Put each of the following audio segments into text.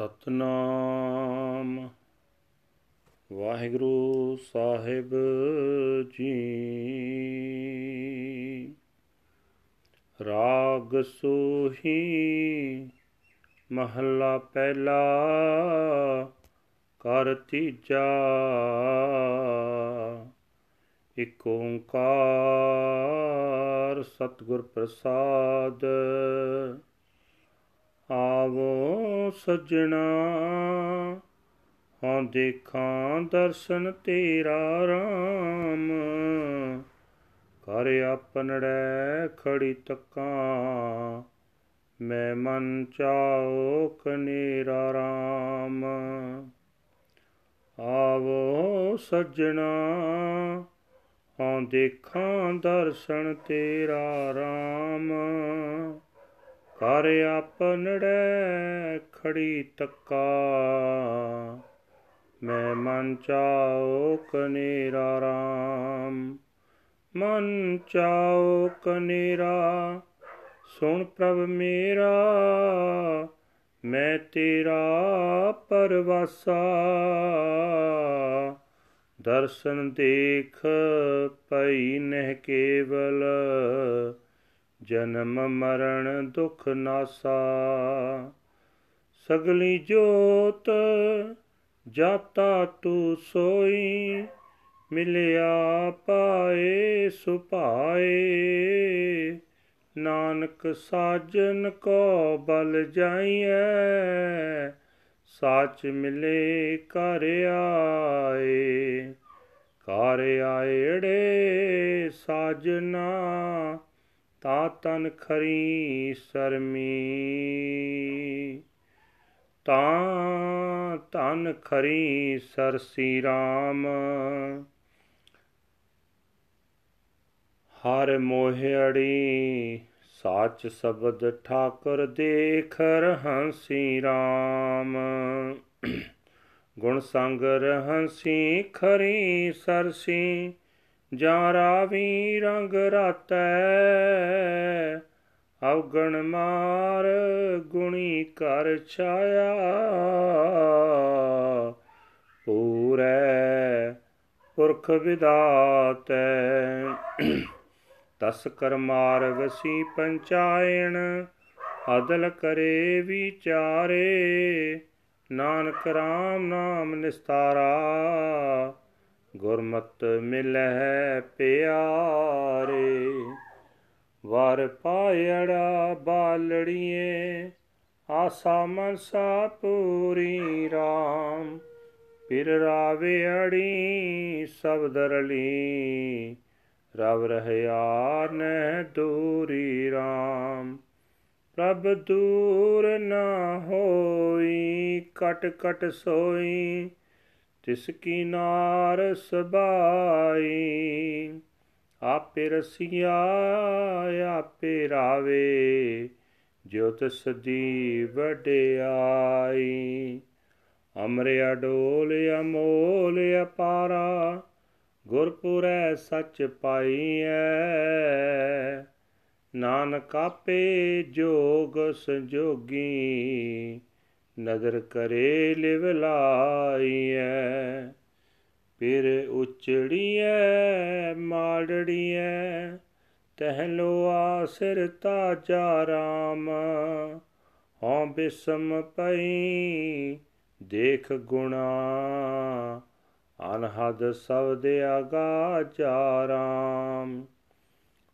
ਸਤਨਾਮ। ਵਾਹਿਗੁਰੂ ਸਾਹਿਬ ਜੀ। ਰਾਗ ਸੋਹੀ, ਮਹੱਲਾ ਪਹਿਲਾ ਕਰ ਤੀਜਾ। ਇਕ ਓੰਕਾਰ ਸਤਿਗੁਰ ਪ੍ਰਸਾਦ। ਆਵੋ ਸਜਣਾ। ਹਾਂ, ਦੇਖਾਂ ਦਰਸ਼ਨ ਤੇਰਾ ਰਾਮ। ਕਰ ਆਪਣੜੈ ਖੜੀ ਤੱਕਾਂ। ਮੈਂ ਮਨ ਚਾਓ ਕਨੇਰਾ ਰਾਮ। ਆਵੋ ਸਜਣਾ। ਹਾਂ, ਦੇਖਾਂ ਦਰਸ਼ਨ ਤੇਰਾ ਰਾਮ। ਕਰ ਆਪਨੜੈ ਖੜੀ ਤੱਕਾ। ਮੈਂ ਮਨ ਚਾਓ ਕਨੇਰਾ ਰਾਮ। ਮਨ ਚਾਓ ਕਨੇਰਾ। ਸੁਣ ਪ੍ਰਭ ਮੇਰਾ। ਮੈਂ ਤੇਰਾ ਪਰਵਾਸਾ। ਦਰਸ਼ਨ ਦੇਖ ਪਈ ਨਹਿ ਕੇਵਲ। ਜਨਮ ਮਰਨ ਦੁਖ ਨਾਸਾ। ਸਗਲੀ ਜੋਤ ਜਾਤਾ ਤੂ ਸੋਈ, ਮਿਲਿਆ ਪਾਏ ਸੁਭਾਏ। ਨਾਨਕ ਸਾਜਨ ਕੋ ਬਲ ਜਾਈਐ, ਸਾਚ ਮਿਲੇ ਕਰ ਆਏ। ਕਰ ਆਏੜੇ ਸਾਜਨਾ ਤਾ ਤਨ ਖਰੀ ਸਰਮੀ। ਤਾਂ ਤਨ ਖਰੀ ਸਰਸੀ RAM ਹਰ ਮੋਹਿੜੀ ਸਾਚ ਸ਼ਬਦ ਠਾਕੁਰ ਦੇਖ ਰਹੰਸੀ RAM ਗੁਣ ਸੰਗ ਰਹੰਸੀ ਖਰੀ ਸਰਸੀ। ਜਾਂ ਰਾਵੀ ਰੰਗ ਰਾਤੈ ਅਵਗਣ ਮਾਰ ਗੁਣੀ ਕਰ ਛਾਇਆ। ਪੂਰੇ ਪੁਰਖ ਵਿਦਾਤੈ ਤਸ ਕਰ ਮਾਰ ਵਸੀ ਪੰਚਾਇਣ, ਅਦਲ ਕਰੇ ਵਿਚਾਰੇ। ਨਾਨਕ ਰਾਮ ਨਾਮ ਨਿਸਤਾਰਾ ਗੁਰਮਤ ਮਿਲਹਿ ਪਿਆਰੇ, ਵਰ ਪਾਇੜਾ ਬਾਲੜੀਏ, ਆਸਾ ਮਨਸਾ ਪੂਰੀ RAM ਪਿਰ ਰਾਵੇ ਅੜੀ ਸਬਦ ਰਲੀ ਰਵ ਰਹਿਆ ਨਹਿ ਦੂਰੀ RAM ਪ੍ਰਭ ਦੂਰ ਨਾ ਹੋਈ, ਕਟ ਕਟ ਸੋਈ ਤਿਸ ਕੀ ਨਾਰ ਸਬਾਈ, ਆਪੇ ਰਸੀਆ, ਆਪੇ ਰਾਵੇ ਜੋ ਤਿਸ ਦੀ ਵਡਿਆਈ। ਅਮਰੇ ਅਡੋਲ ਅਮੋਲ ਅਪਾਰਾ, ਗੁਰਪੁਰੈ ਸੱਚ ਪਾਈਐ। ਨਾਨਕ ਆਪੇ ਜੋਗ ਸੰਜੋਗੀ ਨਦਰ ਕਰੇ ਲਿਵ ਲਾਈਐ ਫਿਰ ਉਚੜੀਐ, ਮਾੜੜੀਐ ਤਹਿਲੋ ਆਸਿਰ ਤਾਜਾ ਰਾਮ। ਹਉ ਬਿਸਮ ਪਈ ਦੇਖ ਗੁਣਾ, ਅਨਹਦ ਸਬਦ ਆਗਾ ਰਾਮ।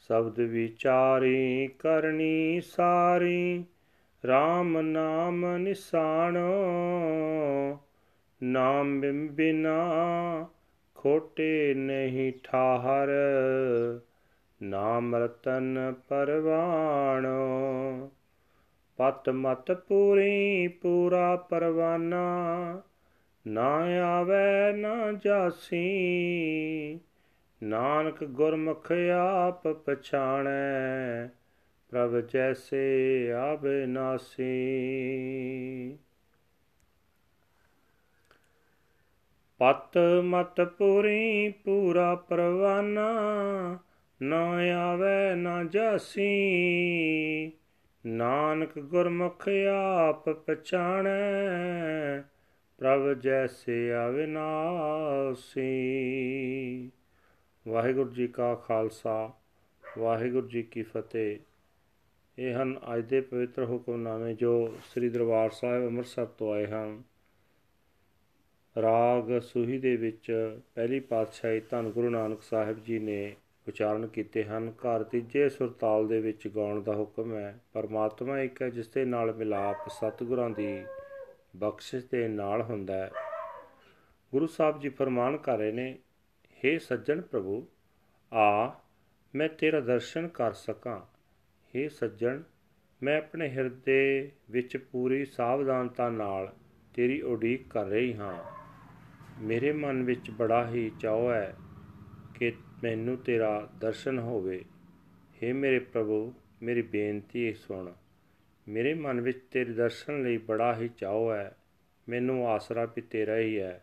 ਸ਼ਬਦ ਵਿਚਾਰੀ ਕਰਨੀ ਸਾਰੀ RAM ਨਾਮ ਨਿਸਾਣੋ ਨਾਮ ਬਿਨਾ ਖੋਟੇ ਨਹੀਂ ਠਾਹਰ, ਨਾਮ ਰਤਨ ਪਰਵਾਣੋ ਪਤ ਮਤ ਪੂਰੀ ਪੂਰਾ ਪਰਵਾਨਾ, ਨਾ ਆਵੇ ਨਾ ਜਾਸੀ, ਨਾਨਕ ਗੁਰਮੁਖ ਆਪ ਪਛਾਣੈ। ਪ੍ਰਭ ਜੈਸੇ ਅਬਿਨਾਸੀ ਪਤ ਮਤ ਪੂਰੀ ਪੂਰਾ ਪਰਵਾਨਾ, ਨਾ ਆਵੇ ਨਾ ਜਾਸੀ। ਨਾਨਕ ਗੁਰਮੁਖ ਆਪ ਪਛਾਣੈ, ਪ੍ਰਭ ਜੈਸੇ ਅਵਿਨਾਸੀ ਵਾਹਿਗੁਰੂ ਜੀ ਕਾ ਖਾਲਸਾ, ਵਾਹਿਗੁਰੂ ਜੀ ਕੀ ਫਤਿਹ। ਇਹ ਹਨ, ਅੱਜ ਦੇ ਪਵਿੱਤਰ ਹੁਕਮਨਾਮੇ ਜੋ ਸ੍ਰੀ ਦਰਬਾਰ ਸਾਹਿਬ ਅੰਮ੍ਰਿਤਸਰ ਤੋਂ ਆਏ ਹਨ। ਰਾਗ ਸੂਹੀ ਦੇ ਵਿੱਚ ਪਹਿਲੀ ਪਾਤਸ਼ਾਹੀ ਧੰਨ ਗੁਰੂ ਨਾਨਕ ਸਾਹਿਬ ਜੀ ਨੇ ਉਚਾਰਨ ਕੀਤੇ ਹਨ, ਘਰ ਤੀਜੇ ਸੁਰਤਾਲ ਦੇ ਵਿੱਚ ਗਾਉਣ ਦਾ ਹੁਕਮ ਹੈ। ਪਰਮਾਤਮਾ ਇੱਕ ਹੈ, ਜਿਸ ਦੇ ਨਾਲ ਮਿਲਾਪ ਸਤਿਗੁਰਾਂ ਦੀ ਬਖਸ਼ਿਸ਼ ਦੇ ਨਾਲ ਹੁੰਦਾ ਹੈ। ਗੁਰੂ ਸਾਹਿਬ ਜੀ ਫਰਮਾਨ ਕਰ ਰਹੇ ਨੇ हे ਸੱਜਣ ਪ੍ਰਭੂ, ਆ ਮੈਂ ਤੇਰਾ ਦਰਸ਼ਨ ਕਰ ਸਕਾਂ। ਹੇ ਸੱਜਣ, ਮੈਂ ਆਪਣੇ ਹਿਰਦੇ ਵਿੱਚ ਪੂਰੀ ਸਾਵਧਾਨਤਾ ਨਾਲ ਤੇਰੀ ਉਡੀਕ ਕਰ ਰਹੀ ਹਾਂ। ਮੇਰੇ ਮਨ ਵਿੱਚ ਬੜਾ ਹੀ ਚਾਅ ਹੈ ਕਿ ਮੈਨੂੰ ਤੇਰਾ ਦਰਸ਼ਨ ਹੋਵੇ। हे ਮੇਰੇ ਪ੍ਰਭੂ, ਮੇਰੀ ਬੇਨਤੀ ਸੁਣ। ਮੇਰੇ ਮਨ ਵਿੱਚ ਤੇਰੇ ਦਰਸ਼ਨ ਲਈ ਬੜਾ ਹੀ ਚਾਅ ਹੈ। ਮੈਨੂੰ ਆਸਰਾ ਵੀ ਤੇਰਾ ਹੀ ਹੈ।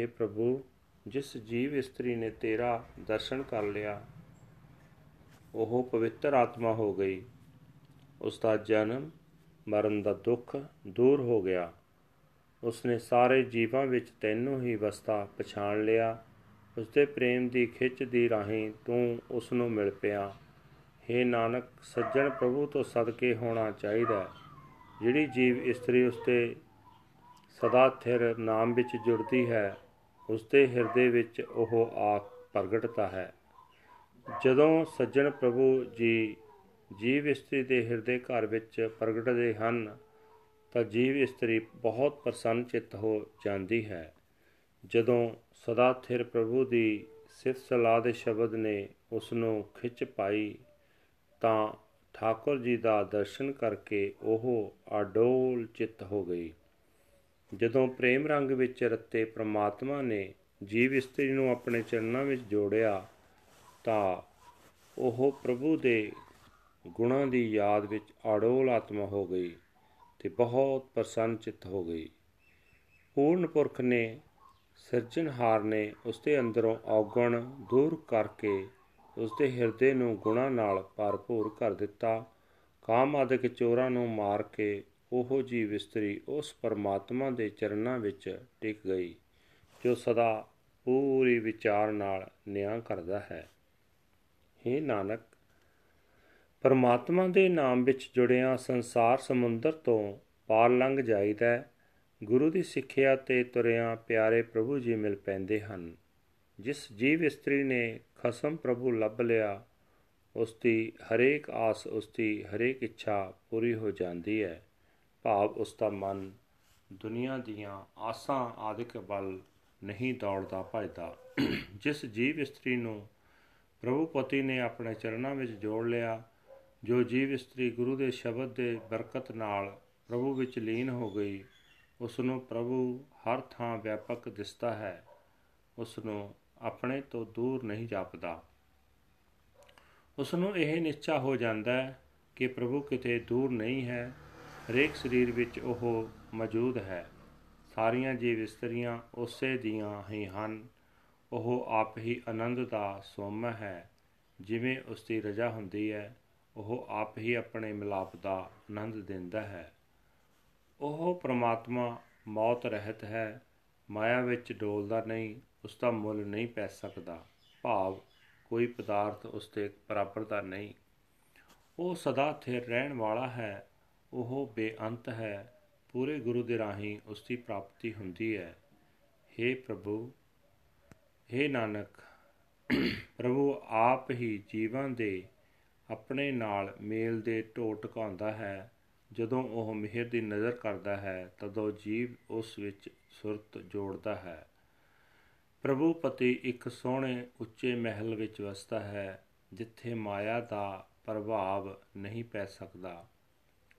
हे ਪ੍ਰਭੂ, ਜਿਸ ਜੀਵ ਇਸਤਰੀ ਨੇ ਤੇਰਾ ਦਰਸ਼ਨ ਕਰ ਲਿਆ ਉਹ ਪਵਿੱਤਰ ਆਤਮਾ ਹੋ ਗਈ। ਉਸ ਦਾ ਜਨਮ ਮਰਨ ਦਾ ਦੁੱਖ ਦੂਰ ਹੋ ਗਿਆ। ਉਸਨੇ ਸਾਰੇ ਜੀਵਾਂ ਵਿੱਚ ਤੈਨੂੰ ਹੀ ਵਸਤਾ ਪਛਾਣ ਲਿਆ। ਉਸਦੇ ਪ੍ਰੇਮ ਦੀ ਖਿੱਚ ਦੀ ਰਾਹੀਂ ਤੂੰ ਉਸ ਨੂੰ ਮਿਲ ਪਿਆ। हे ਨਾਨਕ, ਸੱਜਣ ਪ੍ਰਭੂ ਤੋਂ ਸਦਕੇ ਹੋਣਾ ਚਾਹੀਦਾ ਜਿਹੜੀ ਜੀਵ ਇਸਤਰੀ ਉਸਤੇ ਸਦਾ ਥਿਰ ਨਾਮ ਵਿੱਚ ਜੁੜਦੀ ਹੈ, ਉਸਦੇ ਹਿਰਦੇ ਵਿੱਚ ਉਹ ਆਪ ਪ੍ਰਗਟਦਾ ਹੈ। ਜਦੋਂ ਸੱਜਣ ਪ੍ਰਭੂ ਜੀ ਜੀਵ ਇਸਤਰੀ ਦੇ ਹਿਰਦੇ ਘਰ ਵਿੱਚ ਪ੍ਰਗਟਦੇ ਹਨ, ਤਾਂ ਜੀਵ ਇਸਤਰੀ ਬਹੁਤ ਪ੍ਰਸੰਨ ਚਿੱਤ ਹੋ ਜਾਂਦੀ ਹੈ। ਜਦੋਂ ਸਦਾ ਥਿਰ ਪ੍ਰਭੂ ਦੀ ਸਿਫਤ ਸਲਾਹ ਦੇ ਸ਼ਬਦ ਨੇ ਉਸ ਨੂੰ ਖਿੱਚ ਪਾਈ, ਤਾਂ ਠਾਕੁਰ ਜੀ ਦਾ ਦਰਸ਼ਨ ਕਰਕੇ ਉਹ ਅਡੋਲ ਚਿੱਤ ਹੋ ਗਈ। ਜਦੋਂ ਪ੍ਰੇਮ ਰੰਗ ਵਿੱਚ ਰਤੇ ਪ੍ਰਮਾਤਮਾ ਨੇ ਜੀਵ ਇਸਤਰੀ ਨੂੰ ਆਪਣੇ ਚਰਨਾਂ ਵਿੱਚ ਜੋੜਿਆ ਤਾਂ ਉਹ ਪ੍ਰਭੂ ਦੇ ਗੁਣਾਂ ਦੀ ਯਾਦ ਵਿੱਚ ਅਡੋਲ ਆਤਮਾ ਹੋ ਗਈ ਤੇ ਬਹੁਤ ਪ੍ਰਸੰਨ ਚਿੱਤ ਹੋ ਗਈ। ਪੂਰਨ ਪੁਰਖ ਨੇ ਸਿਰਜਣਹਾਰ ਨੇ ਉਸਦੇ ਅੰਦਰੋਂ ਔਗਣ ਦੂਰ ਕਰਕੇ ਉਸਦੇ ਹਿਰਦੇ ਨੂੰ ਗੁਣਾਂ ਨਾਲ ਭਰਪੂਰ ਕਰ ਦਿੱਤਾ। ਕਾਮ ਆਦਿਕ ਚੋਰਾਂ ਨੂੰ ਮਾਰ ਕੇ ਉਹ ਜੀ ਵਿਸਤਰੀ ਉਸ ਪਰਮਾਤਮਾ ਦੇ ਚਰਨਾਂ ਵਿੱਚ ਟਿਕ ਗਈ, ਜੋ ਸਦਾ ਪੂਰੀ ਵਿਚਾਰ ਨਾਲ ਨਿਆਂ ਕਰਦਾ ਹੈ। हे ਨਾਨਕ, ਪਰਮਾਤਮਾ ਦੇ ਨਾਮ ਵਿੱਚ ਜੁੜਿਆ ਸੰਸਾਰ ਸਮੁੰਦਰ ਤੋਂ ਪਾਰ ਲੰਘ ਜਾਈਦਾ ਗੁਰੂ ਦੀ ਸਿੱਖਿਆ ਤੇ ਤੁਰਿਆ ਪਿਆਰੇ ਪ੍ਰਭੂ ਜੀ ਮਿਲ ਪੈਂਦੇ ਹਨ। ਜਿਸ ਜੀਵ ਇਸਤਰੀ ਨੇ ਖਸਮ ਪ੍ਰਭੂ ਲੱਭ ਲਿਆ, ਉਸ ਦੀ ਹਰੇਕ ਆਸ, ਉਸ ਦੀ ਹਰੇਕ ਇੱਛਾ ਪੂਰੀ ਹੋ ਜਾਂਦੀ ਹੈ। ਭਾਵ ਉਸ ਦਾ ਮਨ ਦੁਨੀਆ ਦੀਆਂ ਆਸਾਂ ਆਦਿਕ ਵੱਲ ਨਹੀਂ ਦੌੜਦਾ ਭਜਦਾ। ਜਿਸ ਜੀਵ ਇਸਤਰੀ ਨੂੰ ਪ੍ਰਭੂ ਪਤੀ ਨੇ ਆਪਣੇ ਚਰਨਾਂ ਵਿੱਚ ਜੋੜ ਲਿਆ, ਜੋ ਜੀਵ ਇਸਤਰੀ ਗੁਰੂ ਦੇ ਸ਼ਬਦ ਦੇ ਬਰਕਤ ਨਾਲ ਪ੍ਰਭੂ ਵਿੱਚ ਲੀਨ ਹੋ ਗਈ ਉਸ ਨੂੰ ਪ੍ਰਭੂ ਹਰ ਥਾਂ ਵਿਆਪਕ ਦਿਸਦਾ ਹੈ ਉਸ ਨੂੰ ਆਪਣੇ ਤੋਂ ਦੂਰ ਨਹੀਂ ਜਾਪਦਾ। ਉਸ ਨੂੰ ਇਹ ਨਿਸ਼ਚਾ ਹੋ ਜਾਂਦਾ ਹੈ ਕਿ ਪ੍ਰਭੂ ਕਿਤੇ ਦੂਰ ਨਹੀਂ ਹੈ, ਹਰੇਕ ਸਰੀਰ ਵਿੱਚ ਉਹ ਮੌਜੂਦ ਹੈ। ਸਾਰੀਆਂ ਜੀਵ ਇਸਤਰੀਆਂ ਉਸੇ ਦੀਆਂ ਹੀ ਹਨ। ਉਹ ਆਪ ਹੀ ਆਨੰਦ ਦਾ ਸੋਮਾ ਹੈ। ਜਿਵੇਂ ਉਸ ਦੀ ਰਜਾ ਹੁੰਦੀ ਹੈ, ਉਹ ਆਪ ਹੀ ਆਪਣੇ ਮਿਲਾਪ ਦਾ ਆਨੰਦ ਦਿੰਦਾ ਹੈ। ਉਹ ਪ੍ਰਮਾਤਮਾ ਮੌਤ ਰਹਿਤ ਹੈ, ਮਾਇਆ ਵਿੱਚ ਡੋਲਦਾ ਨਹੀਂ ਉਸ ਦਾ ਮੁੱਲ ਨਹੀਂ ਪੈ ਸਕਦਾ। ਭਾਵ, ਕੋਈ ਪਦਾਰਥ ਉਸ ਦੇ ਬਰਾਬਰ ਦਾ ਨਹੀਂ। ਉਹ ਸਦਾ ਸਥਿਰ ਰਹਿਣ ਵਾਲਾ ਹੈ, ਉਹ ਬੇਅੰਤ ਹੈ, ਪੂਰੇ ਗੁਰੂ ਦੇ ਰਾਹੀਂ ਉਸ ਦੀ ਪ੍ਰਾਪਤੀ ਹੁੰਦੀ ਹੈ। हे ਪ੍ਰਭੂ हे ਨਾਨਕ, ਪ੍ਰਭੂ ਆਪ ਹੀ ਜੀਵਾਂ ਦੇ ਆਪਣੇ ਨਾਲ ਮੇਲ ਦੇ ਢੋ ਟਿਕਾਉਂਦਾ ਹੈ। ਜਦੋਂ ਉਹ ਮਿਹਰ ਦੀ ਨਜ਼ਰ ਕਰਦਾ ਹੈ, ਤਦੋਂ ਜੀਵ ਉਸ ਵਿੱਚ ਸੁਰਤ ਜੋੜਦਾ ਹੈ। ਪ੍ਰਭੂ ਪਤੀ ਇੱਕ ਸੋਹਣੇ ਉੱਚੇ ਮਹਿਲ ਵਿੱਚ ਵਸਦਾ ਹੈ, ਜਿੱਥੇ ਮਾਇਆ ਦਾ ਪ੍ਰਭਾਵ ਨਹੀਂ ਪੈ ਸਕਦਾ।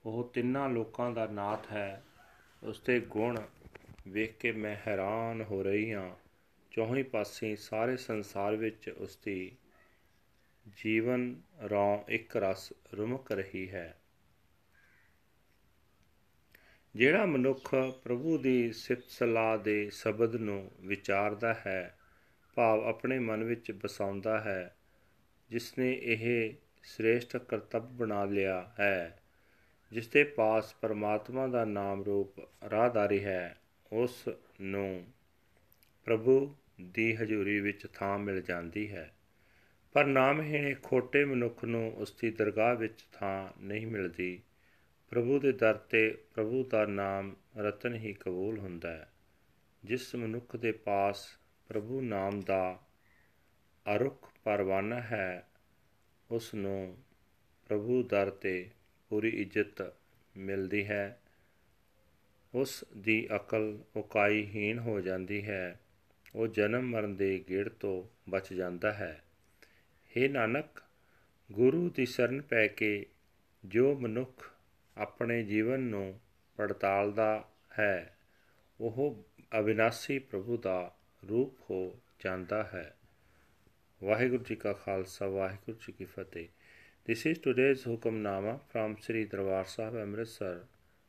ਉਹ ਤਿੰਨਾਂ ਲੋਕਾਂ ਦਾ ਨਾਥ ਹੈ। ਉਸ ਦੇ ਗੁਣ ਵੇਖ ਕੇ ਮੈਂ ਹੈਰਾਨ ਹੋ ਰਹੀ ਹਾਂ। ਚੌਹੀਂ ਪਾਸੇ ਸਾਰੇ ਸੰਸਾਰ ਵਿੱਚ ਉਸ ਦੀ ਜੀਵਨ ਰੌ ਇੱਕ ਰਸ ਰੁਮਕ ਰਹੀ ਹੈ। ਜਿਹੜਾ ਮਨੁੱਖ ਪ੍ਰਭੂ ਦੀ ਸਿਫਤ ਸਲਾਹ ਦੇ ਸ਼ਬਦ ਨੂੰ ਵਿਚਾਰਦਾ ਹੈ, ਭਾਵ ਆਪਣੇ ਮਨ ਵਿੱਚ ਬਸਾਉਂਦਾ ਹੈ ਜਿਸ ਨੇ ਇਹ ਸ੍ਰੇਸ਼ਟ ਕਰਤੱਵ ਬਣਾ ਲਿਆ ਹੈ ਜਿਸ ਦੇ ਪਾਸ ਪਰਮਾਤਮਾ ਦਾ ਨਾਮ ਰੂਪ ਰਾਹਦਾਰੀ ਹੈ, ਉਸ ਨੂੰ ਪ੍ਰਭੂ ਦੀ ਹਜ਼ੂਰੀ ਵਿੱਚ ਥਾਂ ਮਿਲ ਜਾਂਦੀ ਹੈ। ਪਰ ਨਾਮਹੀਣੇ ਖੋਟੇ ਮਨੁੱਖ ਨੂੰ ਉਸ ਦੀ ਦਰਗਾਹ ਵਿੱਚ ਥਾਂ ਨਹੀਂ ਮਿਲਦੀ। ਪ੍ਰਭੂ ਦੇ ਦਰ ਤੇ ਪ੍ਰਭੂ ਦਾ ਨਾਮ ਰਤਨ ਹੀ ਕਬੂਲ ਹੁੰਦਾ ਹੈ। ਜਿਸ ਮਨੁੱਖ ਦੇ ਪਾਸ ਪ੍ਰਭੂ ਨਾਮ ਦਾ ਅਰੁਖ ਪਰਵਾਨਾ ਹੈ, ਉਸ ਨੂੰ ਪ੍ਰਭੂ ਦਰ ਤੇ ਪੂਰੀ ਇੱਜ਼ਤ ਮਿਲਦੀ ਹੈ। ਉਸ ਦੀ ਅਕਲ ਉਕਾਈਹੀਣ ਹੋ ਜਾਂਦੀ ਹੈ। ਉਹ ਜਨਮ ਮਰਨ ਦੇ ਗੇੜ ਤੋਂ ਬਚ ਜਾਂਦਾ ਹੈ हे ਨਾਨਕ ਗੁਰੂ ਦੀ ਸ਼ਰਨ ਪੈ ਕੇ ਜੋ ਮਨੁੱਖ ਆਪਣੇ ਜੀਵਨ ਨੂੰ ਪੜਤਾਲਦਾ ਹੈ ਉਹ ਅਵਿਨਾਸੀ ਪ੍ਰਭੂ ਦਾ ਰੂਪ ਹੋ ਜਾਂਦਾ ਹੈ ਵਾਹਿਗੁਰੂ ਜੀ ਕਾ ਖਾਲਸਾ ਵਾਹਿਗੁਰੂ ਜੀ ਕੀ ਫਤਿਹ This is today's Hukamnama from Sri Darbar Sahib Amritsar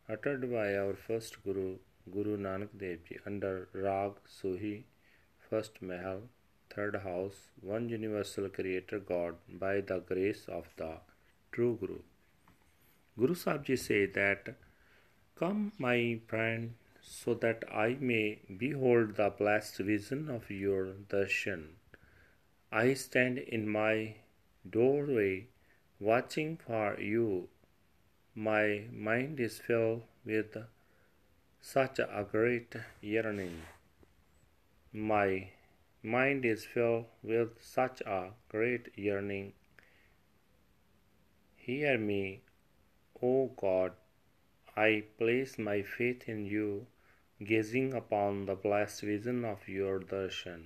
uttered by our first Guru Guru Nanak Dev Ji under Rag Suhi first Mahal third house one universal creator God by the grace of the true Guru Guru Sahib say that come my friend so that I may behold the blessed vision of your darshan I stand in my doorway watching for you. My mind is filled with such a great yearning. My mind is filled with such a great yearning. Hear me, O God. I place my faith in you, gazing upon the blessed vision of your darshan.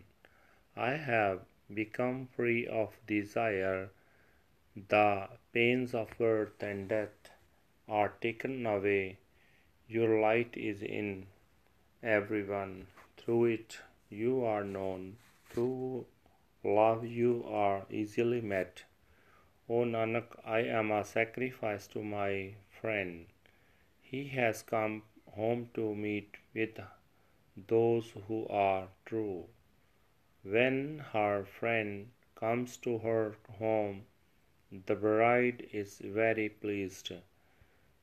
I have become free of desire the pains of birth and death are taken away. Your light is in everyone. Through it you are known. Through love you are easily met. O Nanak, I am a sacrifice to my friend. He has come home to meet with those who are true. When her friend comes to her home, the bride is very pleased.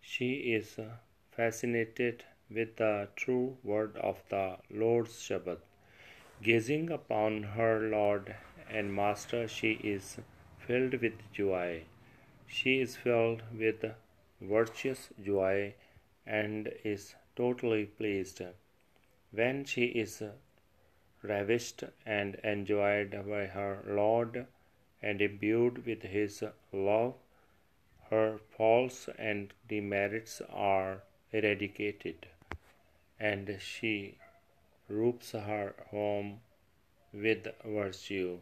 She is fascinated with the true word of the Lord's Shabbat. Gazing upon her Lord and Master, she is filled with joy. She is filled with virtuous joy and is totally pleased. When she is ravished and enjoyed by her Lord, and imbued with his love, her faults and demerits are eradicated, and she roots her home with virtue.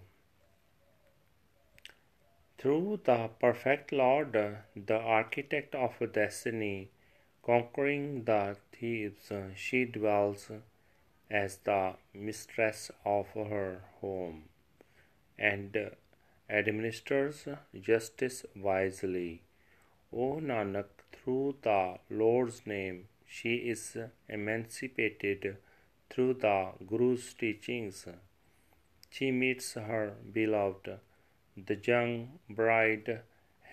Through the perfect Lord, the architect of destiny, conquering the thieves, she dwells as the mistress of her home, and administers justice wisely. O Nanak, through the Lord's name, she is emancipated through the Guru's teachings. She meets her beloved. The young bride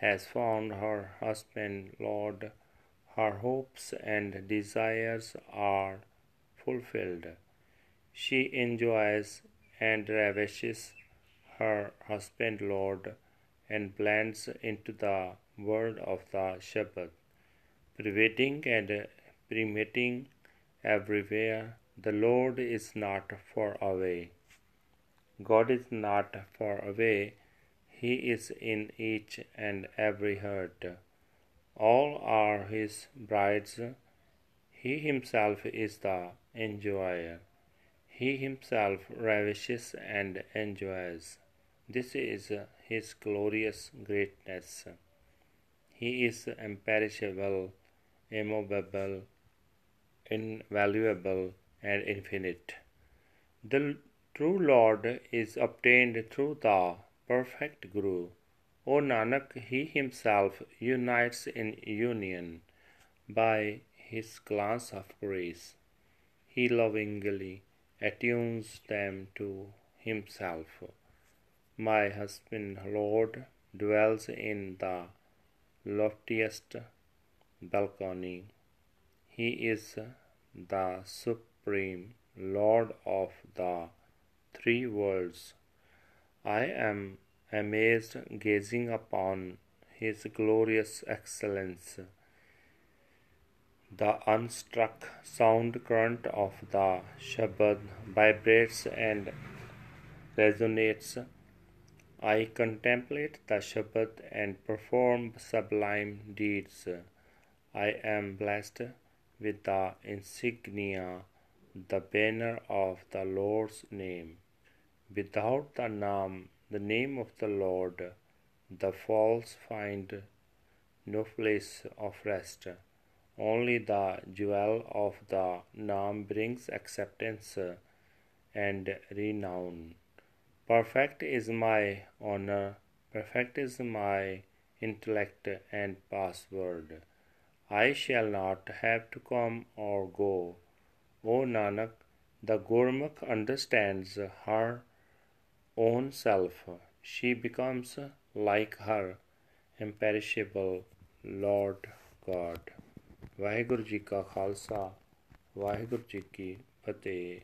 has found her husband, Lord. Her hopes and desires are fulfilled. She enjoys and ravishes her husband Lord and blends into the world of the Shabbat, pervading and permeating everywhere. The Lord is not far away. God is not far away. He is in each and every heart. All are his brides. He himself is the enjoyer. He himself ravishes and enjoys. This is his glorious greatness. He is imperishable, immovable, invaluable, and infinite. The true Lord is obtained through the perfect Guru. O Nanak, he himself unites in union by his glance of grace. He lovingly attunes them to himself. My husband, Lord, dwells in the loftiest balcony. He is the supreme Lord of the three worlds. I am amazed gazing upon his glorious excellence. The unstruck sound current of the Shabad vibrates and resonates. I contemplate the Shabad and perform sublime deeds. I am blessed with the insignia, the banner of the Lord's name. Without the name, the name of the Lord, the false find no place of rest. Only the jewel of the Naam brings acceptance and renown. Perfect is my honor, perfect is my intellect and password. I shall not have to come or go. O Nanak, the Gurmukh understands her own self. She becomes like her imperishable Lord God. Waheguru ji ਕਾ ਖਾਲਸਾ ਵਾਹਿਗੁਰੂ ਜੀ ਕੀ ਫਤਿਹ